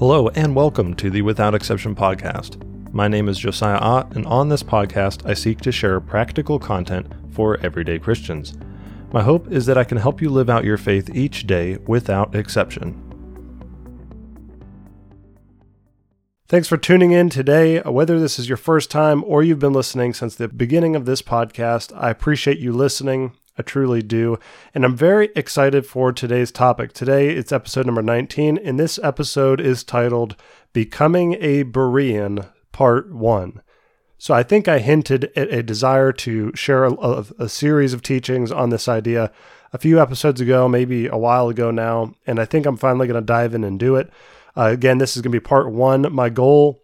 Hello, and welcome to the Without Exception podcast. My name is Josiah Ott, and on this podcast, I seek to share practical content for everyday Christians. My hope is that I can help you live out your faith each day without exception. Thanks for tuning in today. Whether this is your first time or you've been listening since the beginning of this podcast, I appreciate you listening. I truly do. And I'm very excited for today's topic. Today it's episode number 19, and this episode is titled Becoming a Berean, Part 1. So I think I hinted at a desire to share a, a, a, series of teachings on this idea a few episodes ago, maybe a while ago now, and I think I'm finally going to dive in and do it. Uh, again, this is going to be part one. My goal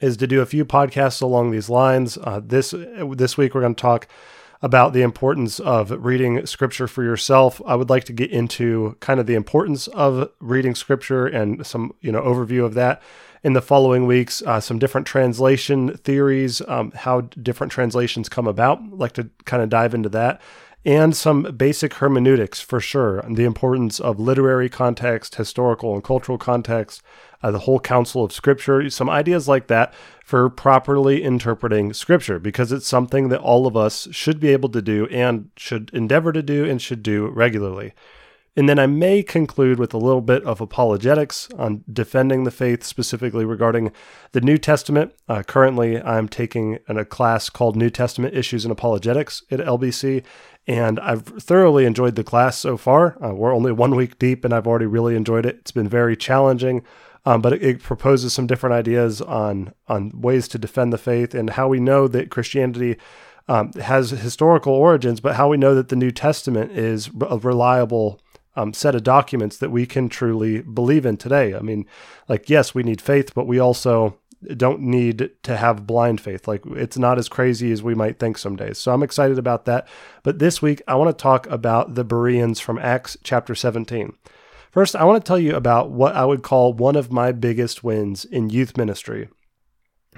is to do a few podcasts along these lines. Uh, this this week we're going to talk about the importance of reading scripture for yourself. I would like to get into kind of the importance of reading scripture and some, you know, overview of that in the following weeks. Uh, some different translation theories, um, how different translations come about. I'd like to kind of dive into that. And some basic hermeneutics for sure, the importance of literary context, historical and cultural context, uh, the whole counsel of Scripture, some ideas like that for properly interpreting Scripture, because it's something that all of us should be able to do and should endeavor to do and should do regularly. And then I may conclude with a little bit of apologetics on defending the faith, specifically regarding the New Testament. Uh, currently, I'm taking a class called New Testament Issues and Apologetics at LBC, and I've thoroughly enjoyed the class so far. Uh, we're only one week deep, and I've already really enjoyed it. It's been very challenging, um, but it, it, proposes some different ideas on on ways to defend the faith and how we know that Christianity um, has historical origins, but how we know that the New Testament is a reliable um, set of documents that we can truly believe in today. I mean, like yes, we need faith, but we also don't need to have blind faith. Like it's not as crazy as we might think some days. So I'm excited about that. But this week I want to talk about the Bereans from Acts chapter 17. First, I want to tell you about what I would call one of my biggest wins in youth ministry.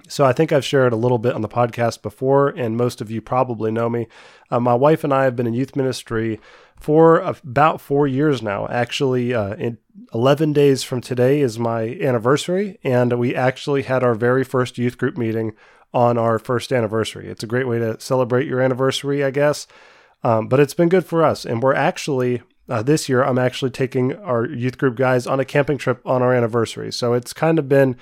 So, I think I've shared a little bit on the podcast before, and most of you probably know me. Uh, my wife and I have been in youth ministry for about four years now. Actually, uh, in 11 days from today is my anniversary, and we actually had our very first youth group meeting on our first anniversary. It's a great way to celebrate your anniversary, I guess. Um, but it's been good for us. And we're actually uh, this year, I'm actually taking our youth group guys on a camping trip on our anniversary. So it's kind of been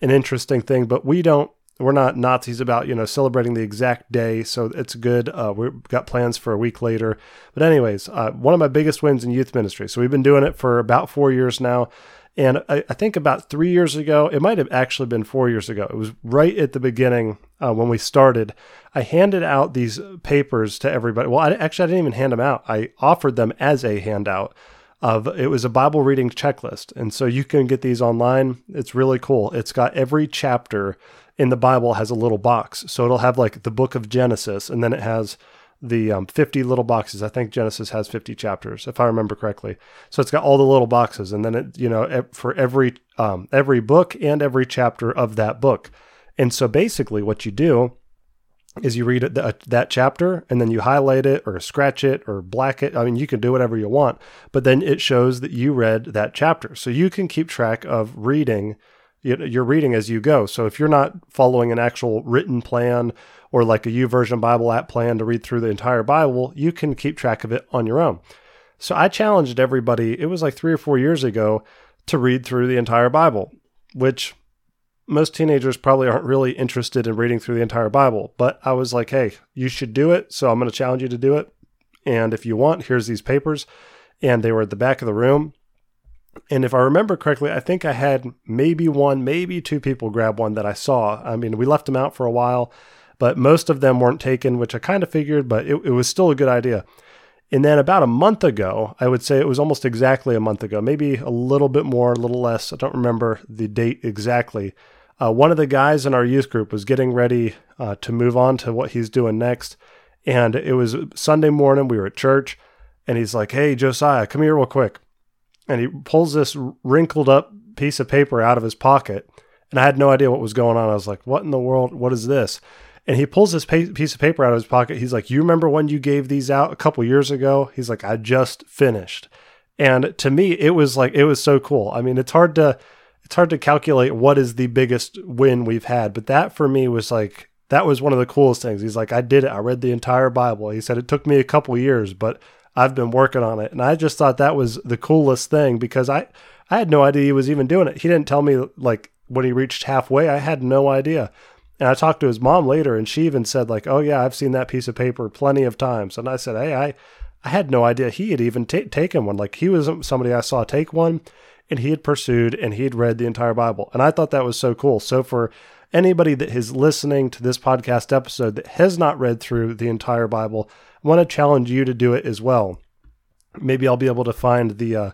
an interesting thing, but we don't, we're not Nazis about, you know, celebrating the exact day. So it's good. Uh, we've got plans for a week later. But, anyways, uh, one of my biggest wins in youth ministry. So we've been doing it for about four years now. And I, I, think about three years ago, it might have actually been four years ago. It was right at the beginning uh, when we started. I handed out these papers to everybody. Well, I, actually, I didn't even hand them out. I offered them as a handout. Of it was a Bible reading checklist, and so you can get these online. It's really cool. It's got every chapter in the Bible has a little box, so it'll have like the book of Genesis, and then it has the um, 50 little boxes. I think Genesis has 50 chapters, if I remember correctly. So it's got all the little boxes, and then it, you know, for every um, every book and every chapter of that book. And so basically, what you do is you read that, that chapter and then you highlight it or scratch it or black it. I mean, you can do whatever you want, but then it shows that you read that chapter. So you can keep track of reading you're reading as you go. So if you're not following an actual written plan or like a YouVersion Bible app plan to read through the entire Bible, you can keep track of it on your own. So I challenged everybody, it was like three or four years ago, to read through the entire Bible, which most teenagers probably aren't really interested in reading through the entire Bible. But I was like, hey, you should do it. So I'm going to challenge you to do it. And if you want, here's these papers. And they were at the back of the room. And if I remember correctly, I think I had maybe one, maybe two people grab one that I saw. I mean, we left them out for a while, but most of them weren't taken, which I kind of figured, but it, it was still a good idea. And then about a month ago, I would say it was almost exactly a month ago, maybe a little bit more, a little less. I don't remember the date exactly. Uh, one of the guys in our youth group was getting ready uh, to move on to what he's doing next. And it was Sunday morning. We were at church. And he's like, Hey, Josiah, come here real quick and he pulls this wrinkled up piece of paper out of his pocket. And I had no idea what was going on. I was like, what in the world? What is this? And he pulls this piece of paper out of his pocket. He's like, You remember when you gave these out a couple years ago? He's like, I just finished. And to me, it was like, it was so cool. I mean, it's hard to. it's hard to calculate what is the biggest win we've had, but that for me was like that was one of the coolest things. He's like, I did it. I read the entire Bible. He said it took me a couple years, but I've been working on it. And I just thought that was the coolest thing because I, I had no idea he was even doing it. He didn't tell me like when he reached halfway. I had no idea. And I talked to his mom later and she even said like, "Oh yeah, I've seen that piece of paper plenty of times." And I said, "Hey, I I had no idea he had even t- taken one. Like he was somebody I saw take one and he had pursued and he had read the entire Bible. And I thought that was so cool. So for anybody that is listening to this podcast episode that has not read through the entire Bible, I want to challenge you to do it as well. Maybe I'll be able to find the uh,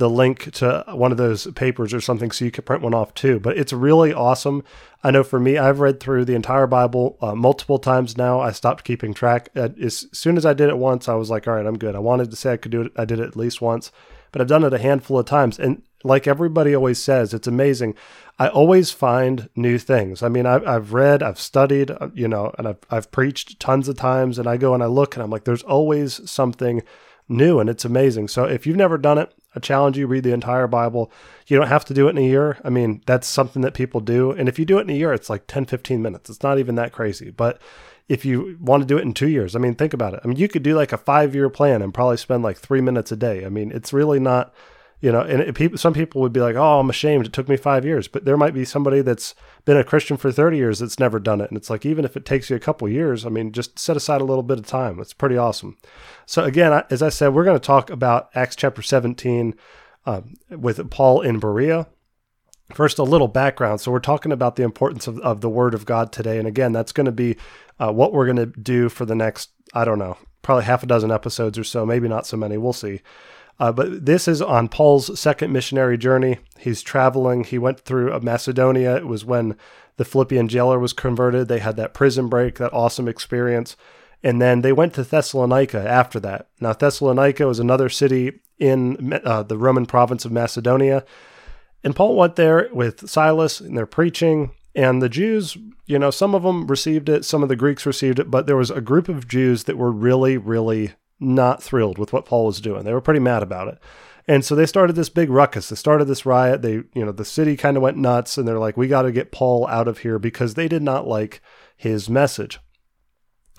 the link to one of those papers or something so you can print one off too. But it's really awesome. I know for me, I've read through the entire Bible uh, multiple times now. I stopped keeping track. As soon as I did it once, I was like, all right, I'm good. I wanted to say I could do it. I did it at least once, but I've done it a handful of times. And like everybody always says, it's amazing. I always find new things. I mean, I've, I've read, I've studied, uh, you know, and I've, I've preached tons of times, and I go and I look and I'm like, there's always something new, and it's amazing. So if you've never done it, I challenge you read the entire Bible. You don't have to do it in a year. I mean, that's something that people do. And if you do it in a year, it's like 10, 15 minutes. It's not even that crazy. But if you want to do it in two years, I mean, think about it. I mean, you could do like a five year plan and probably spend like three minutes a day. I mean, it's really not you know and people some people would be like oh i'm ashamed. It took me five years. But there might be somebody that's been a christian for 30 years that's never done it. And it's like even if it takes you a couple years i mean just set aside a little bit of time. It's pretty awesome. So again as i said we're going to talk about acts chapter 17 um, with paul in berea. First a little background. So we're talking about the importance of, of the word of god today. And again that's going to be uh, what we're going to do for the next i don't know probably half a dozen episodes or so maybe not so many. We'll see uh, but this is on Paul's second missionary journey. He's traveling. He went through Macedonia. It was when the Philippian jailer was converted. They had that prison break, that awesome experience. And then they went to Thessalonica after that. Now, Thessalonica was another city in uh, the Roman province of Macedonia. And Paul went there with Silas and they're preaching. And the Jews, you know, some of them received it, some of the Greeks received it, but there was a group of Jews that were really, really not thrilled with what Paul was doing. They were pretty mad about it. And so they started this big ruckus. They started this riot. They, you know, the city kind of went nuts and they're like, we got to get Paul out of here because they did not like his message.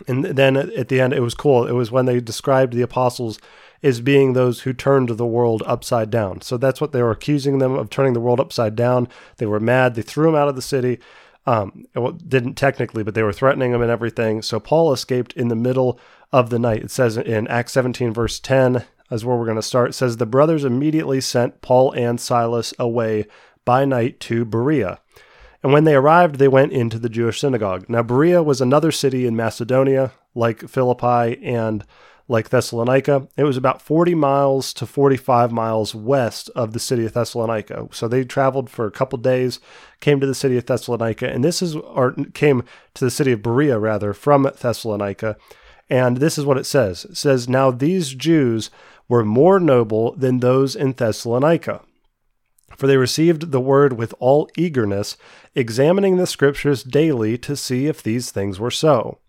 And then at the end, it was cool. It was when they described the apostles as being those who turned the world upside down. So that's what they were accusing them of turning the world upside down. They were mad. They threw him out of the city. Um, well, didn't technically, but they were threatening him and everything. So Paul escaped in the middle of the night. It says in Acts 17, verse 10, as where we're going to start. It says, The brothers immediately sent Paul and Silas away by night to Berea. And when they arrived, they went into the Jewish synagogue. Now, Berea was another city in Macedonia, like Philippi and like Thessalonica. It was about 40 miles to 45 miles west of the city of Thessalonica. So they traveled for a couple days, came to the city of Thessalonica, and this is, or came to the city of Berea rather, from Thessalonica. And this is what it says it says, Now these Jews were more noble than those in Thessalonica. For they received the word with all eagerness, examining the scriptures daily to see if these things were so.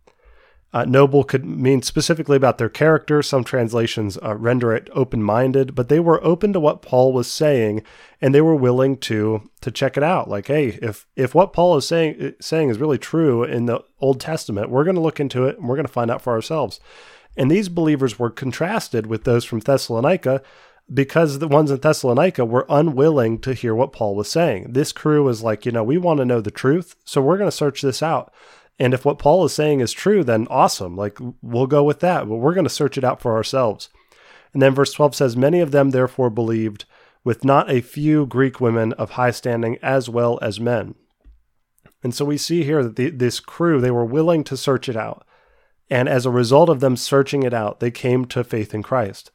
Uh, noble could mean specifically about their character. Some translations uh, render it open-minded, but they were open to what Paul was saying, and they were willing to to check it out. Like, hey, if if what Paul is saying saying is really true in the Old Testament, we're going to look into it and we're going to find out for ourselves. And these believers were contrasted with those from Thessalonica because the ones in Thessalonica were unwilling to hear what Paul was saying. This crew was like, you know, we want to know the truth, so we're going to search this out. And if what Paul is saying is true, then awesome. Like we'll go with that, but we're going to search it out for ourselves. And then verse 12 says, Many of them therefore believed, with not a few Greek women of high standing as well as men. And so we see here that the, this crew, they were willing to search it out. And as a result of them searching it out, they came to faith in Christ.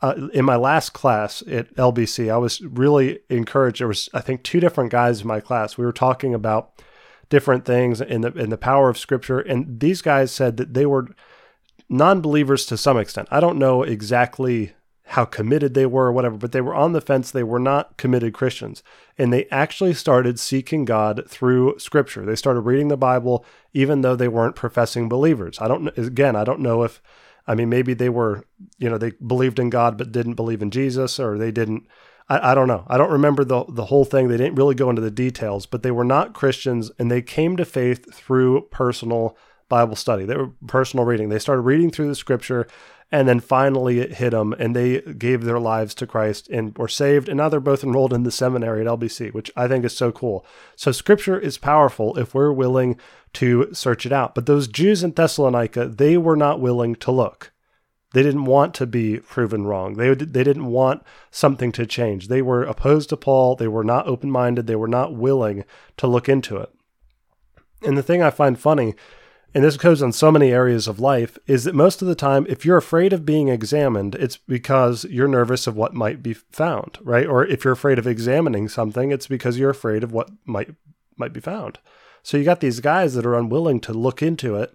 Uh, in my last class at LBC, I was really encouraged. There was, I think, two different guys in my class. We were talking about different things in the in the power of Scripture. And these guys said that they were non-believers to some extent. I don't know exactly how committed they were or whatever, but they were on the fence. They were not committed Christians. And they actually started seeking God through scripture. They started reading the Bible, even though they weren't professing believers. I don't, again, I don't know if, I mean, maybe they were, you know, they believed in God, but didn't believe in Jesus, or they didn't I, I don't know. I don't remember the the whole thing. They didn't really go into the details, but they were not Christians, and they came to faith through personal Bible study. They were personal reading. They started reading through the Scripture, and then finally it hit them, and they gave their lives to Christ and were saved. And now they're both enrolled in the seminary at LBC, which I think is so cool. So Scripture is powerful if we're willing to search it out. But those Jews in Thessalonica, they were not willing to look. They didn't want to be proven wrong. They, they didn't want something to change. They were opposed to Paul. They were not open minded. They were not willing to look into it. And the thing I find funny, and this goes on so many areas of life, is that most of the time, if you're afraid of being examined, it's because you're nervous of what might be found, right? Or if you're afraid of examining something, it's because you're afraid of what might might be found. So you got these guys that are unwilling to look into it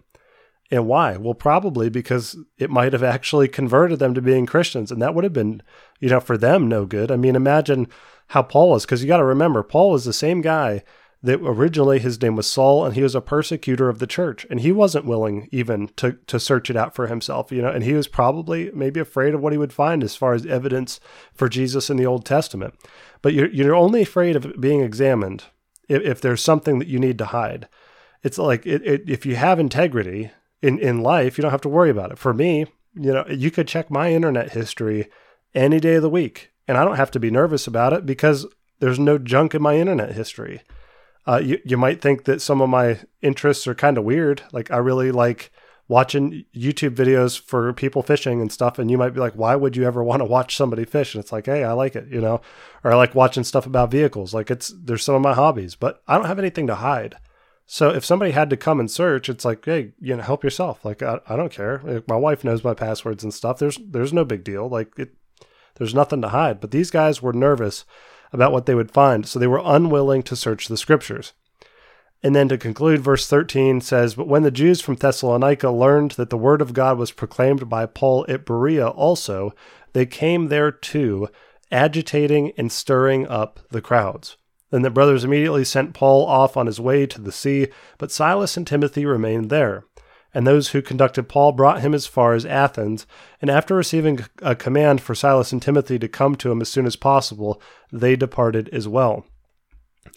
and why? Well, probably because it might have actually converted them to being Christians. And that would have been, you know, for them no good. I mean, imagine how Paul was, because you got to remember, Paul was the same guy that originally his name was Saul and he was a persecutor of the church. And he wasn't willing even to, to search it out for himself, you know, and he was probably maybe afraid of what he would find as far as evidence for Jesus in the Old Testament. But you're, you're only afraid of being examined if, if there's something that you need to hide. It's like it, it, if you have integrity, in in life, you don't have to worry about it. For me, you know, you could check my internet history any day of the week, and I don't have to be nervous about it because there's no junk in my internet history. Uh, you you might think that some of my interests are kind of weird. Like I really like watching YouTube videos for people fishing and stuff, and you might be like, why would you ever want to watch somebody fish? And it's like, hey, I like it, you know, or I like watching stuff about vehicles. Like it's there's some of my hobbies, but I don't have anything to hide. So if somebody had to come and search, it's like, hey, you know, help yourself. Like I, I don't care. my wife knows my passwords and stuff. There's there's no big deal. Like it, there's nothing to hide. But these guys were nervous about what they would find, so they were unwilling to search the scriptures. And then to conclude, verse 13 says, But when the Jews from Thessalonica learned that the word of God was proclaimed by Paul at Berea also, they came there too, agitating and stirring up the crowds. Then the brothers immediately sent Paul off on his way to the sea, but Silas and Timothy remained there. And those who conducted Paul brought him as far as Athens, and after receiving a command for Silas and Timothy to come to him as soon as possible, they departed as well.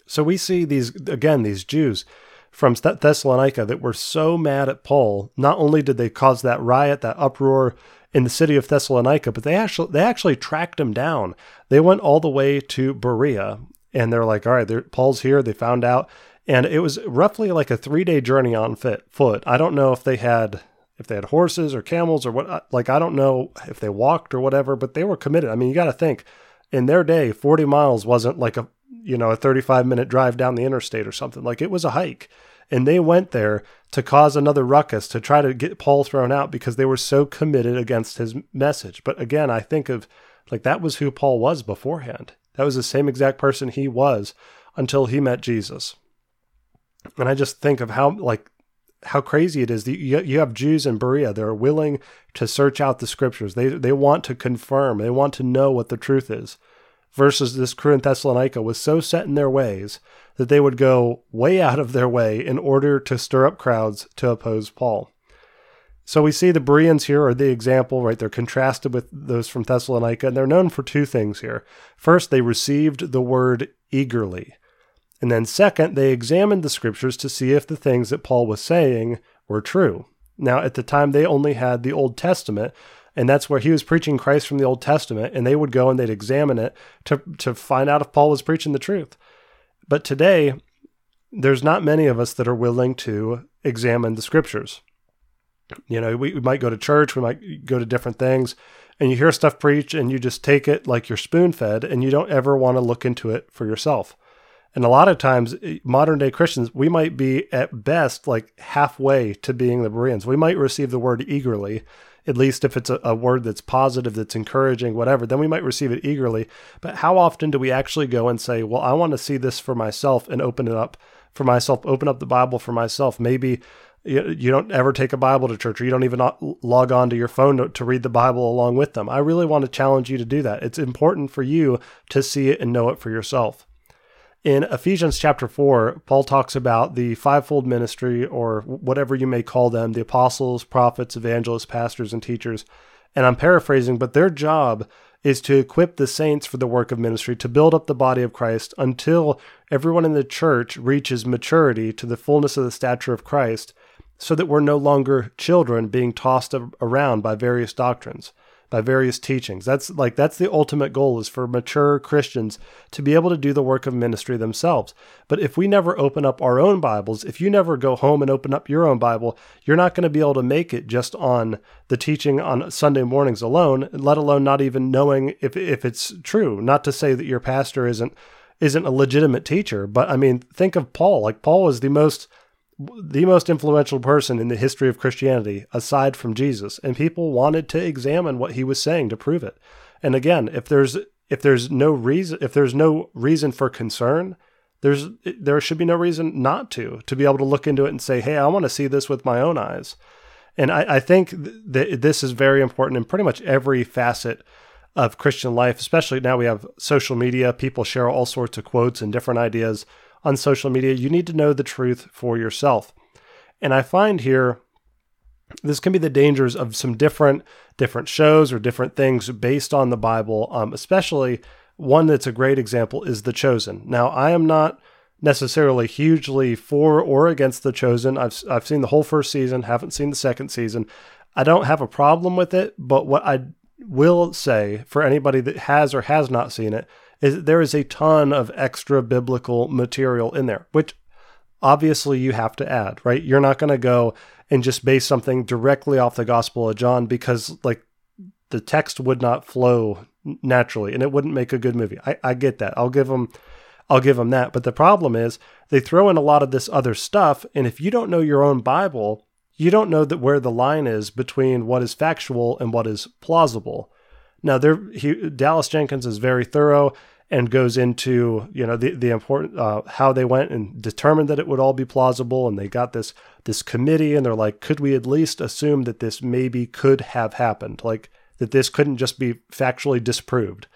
So we see these, again, these Jews from Thessalonica that were so mad at Paul. Not only did they cause that riot, that uproar in the city of Thessalonica, but they actually they actually tracked him down. They went all the way to Berea, and they're like, all right, Paul's here. They found out, and it was roughly like a three day journey on foot. I don't know if they had if they had horses or camels or what. Like I don't know if they walked or whatever, but they were committed. I mean, you got to think in their day, forty miles wasn't like a you know a thirty five minute drive down the interstate or something. Like it was a hike. And they went there to cause another ruckus to try to get Paul thrown out because they were so committed against his message. But again, I think of like that was who Paul was beforehand. That was the same exact person he was until he met Jesus. And I just think of how like how crazy it is that you, have Jews in Berea that are willing to search out the scriptures. They they want to confirm. They want to know what the truth is. Versus this crew in Thessalonica was so set in their ways that they would go way out of their way in order to stir up crowds to oppose Paul. So we see the Bereans here are the example, right? They're contrasted with those from Thessalonica, and they're known for two things here. First, they received the word eagerly. And then, second, they examined the scriptures to see if the things that Paul was saying were true. Now, at the time, they only had the Old Testament, and that's where he was preaching Christ from the Old Testament, and they would go and they'd examine it to, to find out if Paul was preaching the truth. But today, there's not many of us that are willing to examine the scriptures. You know, we, we might go to church, we might go to different things, and you hear stuff preached and you just take it like you're spoon fed and you don't ever want to look into it for yourself. And a lot of times, eh, modern day Christians, we might be at best like halfway to being the Bereans. We might receive the word eagerly, at least if it's a, a, word that's positive, that's encouraging, whatever, then we might receive it eagerly. But how often do we actually go and say, well, I want to see this for myself and open it up for myself, open up the Bible for myself? Maybe you, don't ever take a Bible to church or you don't even uh, log on to your phone to, to read the Bible along with them. I really want to challenge you to do that. It's important for you to see it and know it for yourself. In Ephesians chapter 4, Paul talks about the fivefold ministry, or whatever you may call them the apostles, prophets, evangelists, pastors, and teachers. And I'm paraphrasing, but their job is to equip the saints for the work of ministry, to build up the body of Christ until everyone in the church reaches maturity to the fullness of the stature of Christ, so that we're no longer children being tossed around by various doctrines by various teachings. That's like that's the ultimate goal is for mature Christians to be able to do the work of ministry themselves. But if we never open up our own Bibles, if you never go home and open up your own Bible, you're not going to be able to make it just on the teaching on Sunday mornings alone, let alone not even knowing if if it's true. Not to say that your pastor isn't isn't a legitimate teacher, but I mean, think of Paul. Like Paul is the most the most influential person in the history of Christianity aside from Jesus and people wanted to examine what he was saying to prove it. And again, if there's if there's no reason if there's no reason for concern, there's there should be no reason not to to be able to look into it and say, "Hey, I want to see this with my own eyes." And I, I think that this is very important in pretty much every facet of Christian life, especially now we have social media. People share all sorts of quotes and different ideas on social media, you need to know the truth for yourself. And I find here this can be the dangers of some different different shows or different things based on the Bible. Um, especially one that's a great example is The Chosen. Now, I am not necessarily hugely for or against The Chosen. I've I've seen the whole first season, haven't seen the second season. I don't have a problem with it, but what I will say for anybody that has or has not seen it is there is a ton of extra biblical material in there, which obviously you have to add, right? You're not going to go and just base something directly off the Gospel of John because, like, the text would not flow naturally and it wouldn't make a good movie. I, I get that. I'll give them. I'll give them that. But the problem is they throw in a lot of this other stuff. And if you don't know your own Bible, you don't know that where the line is between what is factual and what is plausible. Now, there, he, Dallas Jenkins is very thorough and goes into you know the the important uh, how they went and determined that it would all be plausible, and they got this this committee, and they're like, could we at least assume that this maybe could have happened, like that this couldn't just be factually disproved,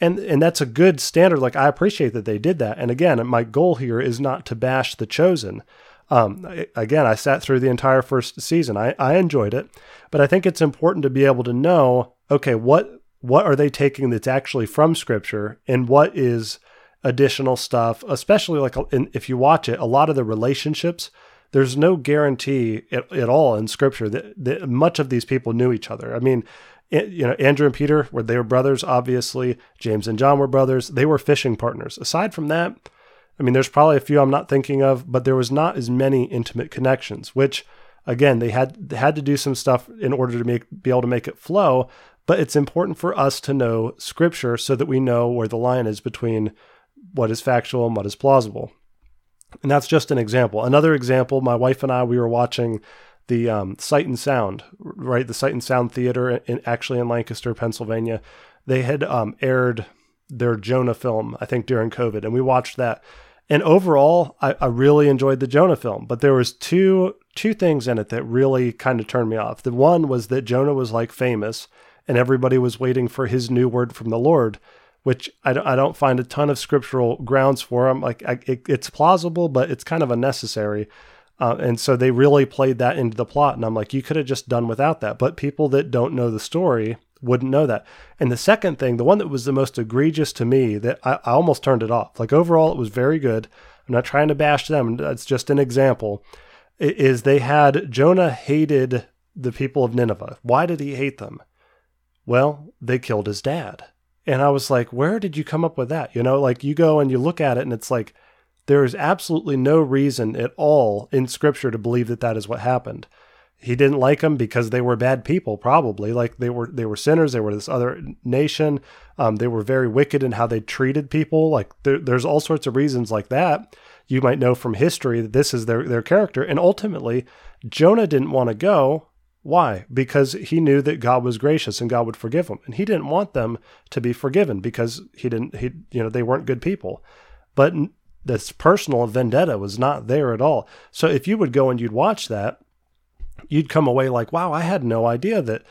and and that's a good standard. Like I appreciate that they did that, and again, my goal here is not to bash the chosen. Um, again, I sat through the entire first season. I, I enjoyed it, but I think it's important to be able to know, okay, what what are they taking that's actually from scripture and what is additional stuff especially like if you watch it a lot of the relationships there's no guarantee at, at all in scripture that, that, much of these people knew each other. I mean you know andrew and peter were they were brothers obviously. James and john were brothers. They were fishing partners. Aside from that i mean there's probably a few i'm not thinking of but there was not as many intimate connections which again they had they had to do some stuff in order to make be able to make it flow but it's important for us to know scripture so that we know where the line is between what is factual and what is plausible. And that's just an example. Another example, my wife and I, we were watching the um, Sight and Sound, right? The Sight and Sound Theater, in, actually in Lancaster, Pennsylvania. They had um, aired their Jonah film, I think, during COVID, and we watched that. And overall, I, I really enjoyed the Jonah film, but there was two two things in it that really kind of turned me off. The one was that Jonah was like famous, and everybody was waiting for his new word from the Lord, which I don't, I don't find a ton of scriptural grounds for. I'm like, I, it, it's plausible, but it's kind of unnecessary. Uh, and so they really played that into the plot. And I'm like, you could have just done without that. But people that don't know the story wouldn't know that. And the second thing, the one that was the most egregious to me, that I, I almost turned it off. Like overall, it was very good. I'm not trying to bash them. That's just an example. Is they had Jonah hated the people of Nineveh. Why did he hate them? Well, they killed his dad. And I was like, where did you come up with that? You know, like you go and you look at it and it's like, there is absolutely no reason at all in scripture to believe that that is what happened. He didn't like them because they were bad people, probably. Like they were, they were sinners. They were this other nation. Um, they were very wicked in how they treated people. Like there, there's all sorts of reasons like that. You might know from history that this is their their character. And ultimately, Jonah didn't want to go why? Because he knew that God was gracious and God would forgive them. And he didn't want them to be forgiven because he didn't he you know they weren't good people. But this personal vendetta was not there at all. So if you would go and you'd watch that, you'd come away like, "Wow, I had no idea that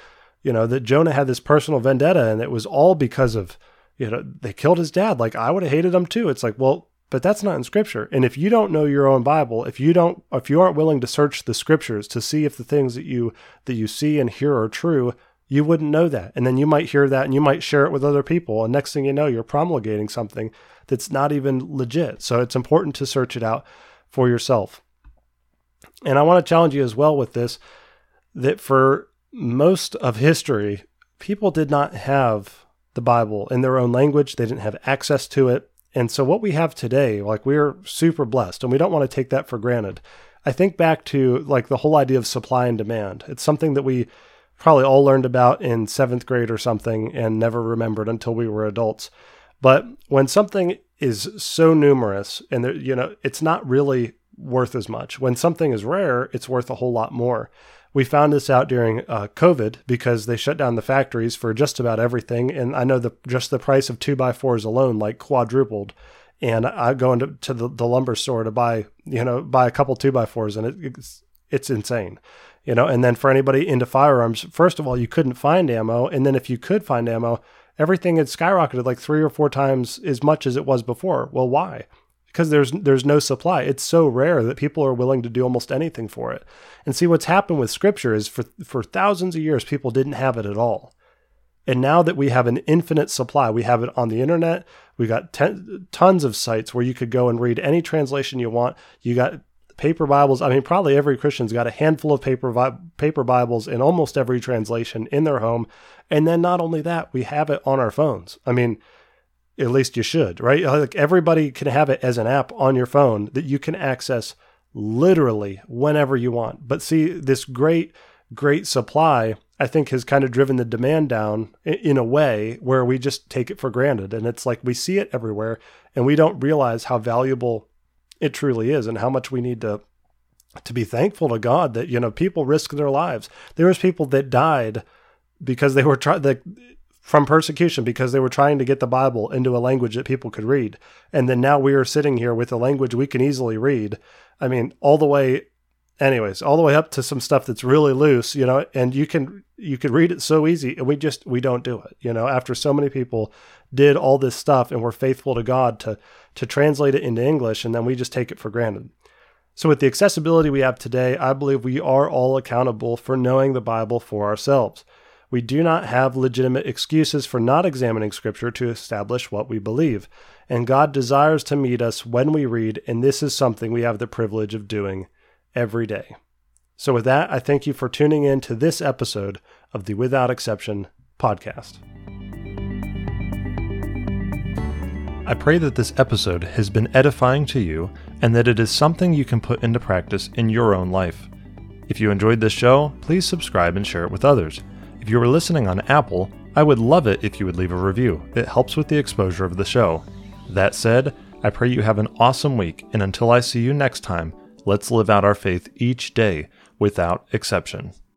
you know that Jonah had this personal vendetta and it was all because of you know they killed his dad. Like I would have hated him too." It's like, "Well, but that's not in scripture and if you don't know your own bible if you don't if you aren't willing to search the scriptures to see if the things that you that you see and hear are true You wouldn't know that. And then you might hear that and you might share it with other people. And next thing you know, you're promulgating something that's not even legit. So it's important to search it out for yourself. And I want to challenge you as well with this that for most of history, people did not have the Bible in their own language, they didn't have access to it. And so, what we have today, like we're super blessed, and we don't want to take that for granted. I think back to like the whole idea of supply and demand. It's something that we probably all learned about in seventh grade or something and never remembered until we were adults. But when something is so numerous and there, you know, it's not really worth as much. When something is rare, it's worth a whole lot more. We found this out during uh, COVID because they shut down the factories for just about everything, and I know the just the price of two by fours alone like quadrupled. And I go into to the, the lumber store to buy, you know, buy a couple two by fours, and it, it's it's insane, you know. And then for anybody into firearms, first of all, you couldn't find ammo, and then if you could find ammo, everything had skyrocketed like three or four times as much as it was before. Well, why? Because there's there's no supply. It's so rare that people are willing to do almost anything for it. And see what's happened with scripture is for for thousands of years people didn't have it at all. And now that we have an infinite supply, we have it on the internet. We got ten, tons of sites where you could go and read any translation you want. You got paper Bibles. I mean, probably every Christian's got a handful of paper paper Bibles in almost every translation in their home. And then not only that, we have it on our phones. I mean, at least you should, right? Uh, like everybody can have it as an app on your phone that you can access literally whenever you want. But see, this great, great supply, I think, has kind of driven the demand down in a way where we just take it for granted. And it's like we see it everywhere and we don't realize how valuable it truly is and how much we need to to be thankful to God that you know people risk their lives. There was people that died because they were trying from persecution because they were trying to get the Bible into a language that people could read. And then now we are sitting here with a language we can easily read. I mean, all the way anyways, all the way up to some stuff that's really loose, you know, and you can you can read it so easy and we just we don't do it. You know, after so many people did all this stuff and were faithful to God to to translate it into English and then we just take it for granted. So with the accessibility we have today, I believe we are all accountable for knowing the Bible for ourselves. We do not have legitimate excuses for not examining Scripture to establish what we believe. And God desires to meet us when we read, and this is something we have the privilege of doing every day. So, with that, I thank you for tuning in to this episode of the Without Exception podcast. I pray that this episode has been edifying to you and that it is something you can put into practice in your own life. If you enjoyed this show, please subscribe and share it with others. If you are listening on Apple, I would love it if you would leave a review. It helps with the exposure of the show. That said, I pray you have an awesome week, and until I see you next time, let's live out our faith each day without exception.